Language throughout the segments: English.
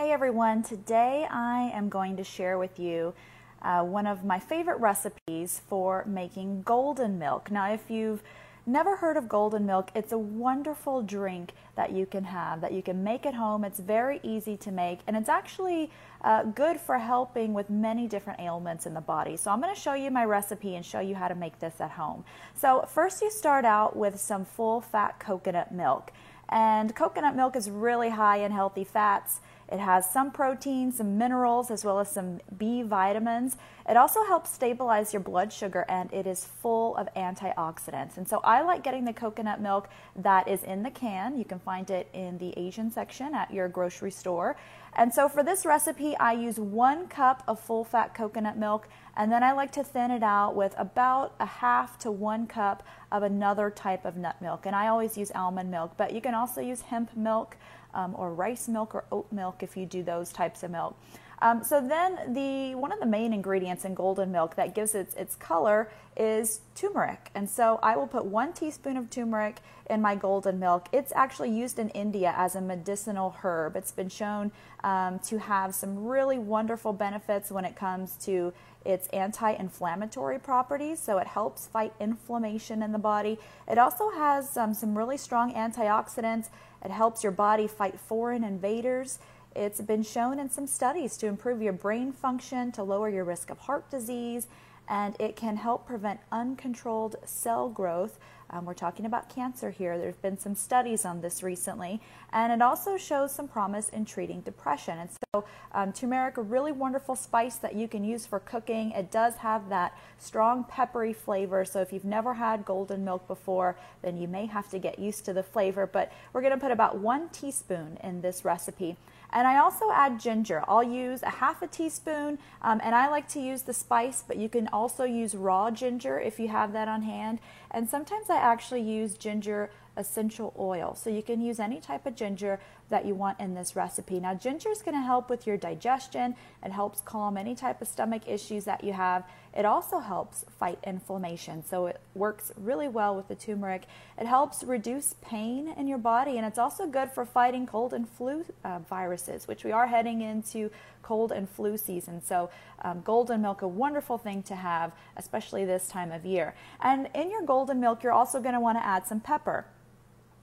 Hey everyone, today I am going to share with you uh, one of my favorite recipes for making golden milk. Now, if you've never heard of golden milk, it's a wonderful drink that you can have, that you can make at home. It's very easy to make, and it's actually uh, good for helping with many different ailments in the body. So, I'm going to show you my recipe and show you how to make this at home. So, first, you start out with some full fat coconut milk. And coconut milk is really high in healthy fats. It has some protein, some minerals, as well as some B vitamins. It also helps stabilize your blood sugar and it is full of antioxidants. And so I like getting the coconut milk that is in the can. You can find it in the Asian section at your grocery store. And so for this recipe, I use one cup of full fat coconut milk and then I like to thin it out with about a half to one cup of another type of nut milk. And I always use almond milk, but you can also use hemp milk um, or rice milk or oat milk if you do those types of milk. Um, so then the one of the main ingredients in golden milk that gives it its color is turmeric. And so I will put one teaspoon of turmeric in my golden milk. It's actually used in India as a medicinal herb. It's been shown um, to have some really wonderful benefits when it comes to its anti inflammatory properties, so it helps fight inflammation in the body. It also has um, some really strong antioxidants. It helps your body fight foreign invaders. It's been shown in some studies to improve your brain function, to lower your risk of heart disease, and it can help prevent uncontrolled cell growth. Um, we're talking about cancer here. There have been some studies on this recently, and it also shows some promise in treating depression. And so, um, turmeric, a really wonderful spice that you can use for cooking. It does have that strong peppery flavor. So, if you've never had golden milk before, then you may have to get used to the flavor. But we're going to put about one teaspoon in this recipe. And I also add ginger. I'll use a half a teaspoon, um, and I like to use the spice, but you can also use raw ginger if you have that on hand. And sometimes I actually use ginger essential oil. So you can use any type of ginger that you want in this recipe. Now, ginger is going to help with your digestion. It helps calm any type of stomach issues that you have. It also helps fight inflammation. So it works really well with the turmeric. It helps reduce pain in your body, and it's also good for fighting cold and flu uh, viruses, which we are heading into cold and flu season. So, um, golden milk, a wonderful thing to have, especially this time of year. And in your golden milk, you're also going to want to add some pepper.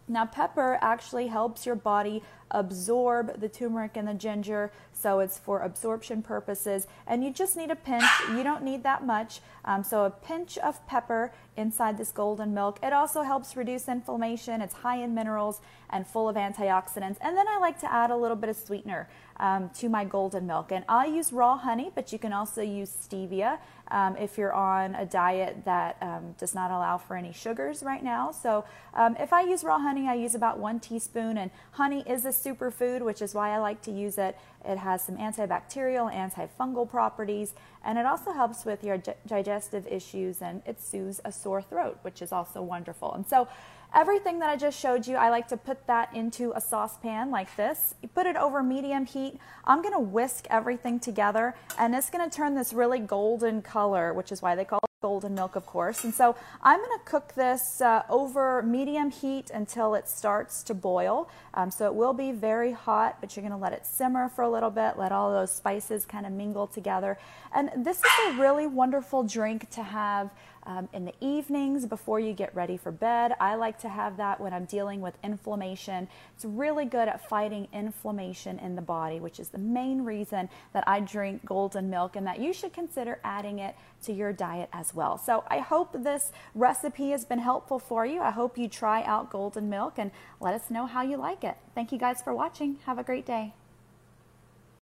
Now, pepper actually helps your body absorb the turmeric and the ginger, so it's for absorption purposes. And you just need a pinch, you don't need that much. Um, so, a pinch of pepper inside this golden milk. It also helps reduce inflammation, it's high in minerals and full of antioxidants. And then I like to add a little bit of sweetener um, to my golden milk. And I use raw honey, but you can also use stevia um, if you're on a diet that um, does not allow for any sugars right now. So um, if I use raw honey, I use about one teaspoon. And honey is a superfood, which is why I like to use it. It has some antibacterial, antifungal properties, and it also helps with your digestive issues and it soothes a sore throat, which is also wonderful. And so Everything that I just showed you, I like to put that into a saucepan like this. You put it over medium heat. I'm going to whisk everything together and it's going to turn this really golden color, which is why they call golden milk, of course. And so I'm going to cook this uh, over medium heat until it starts to boil. Um, so it will be very hot, but you're going to let it simmer for a little bit, let all those spices kind of mingle together. And this is a really wonderful drink to have um, in the evenings before you get ready for bed. I like to have that when I'm dealing with inflammation. It's really good at fighting inflammation in the body, which is the main reason that I drink golden milk and that you should consider adding it to your diet as well. So I hope this recipe has been helpful for you. I hope you try out golden milk and let us know how you like it. Thank you guys for watching. Have a great day.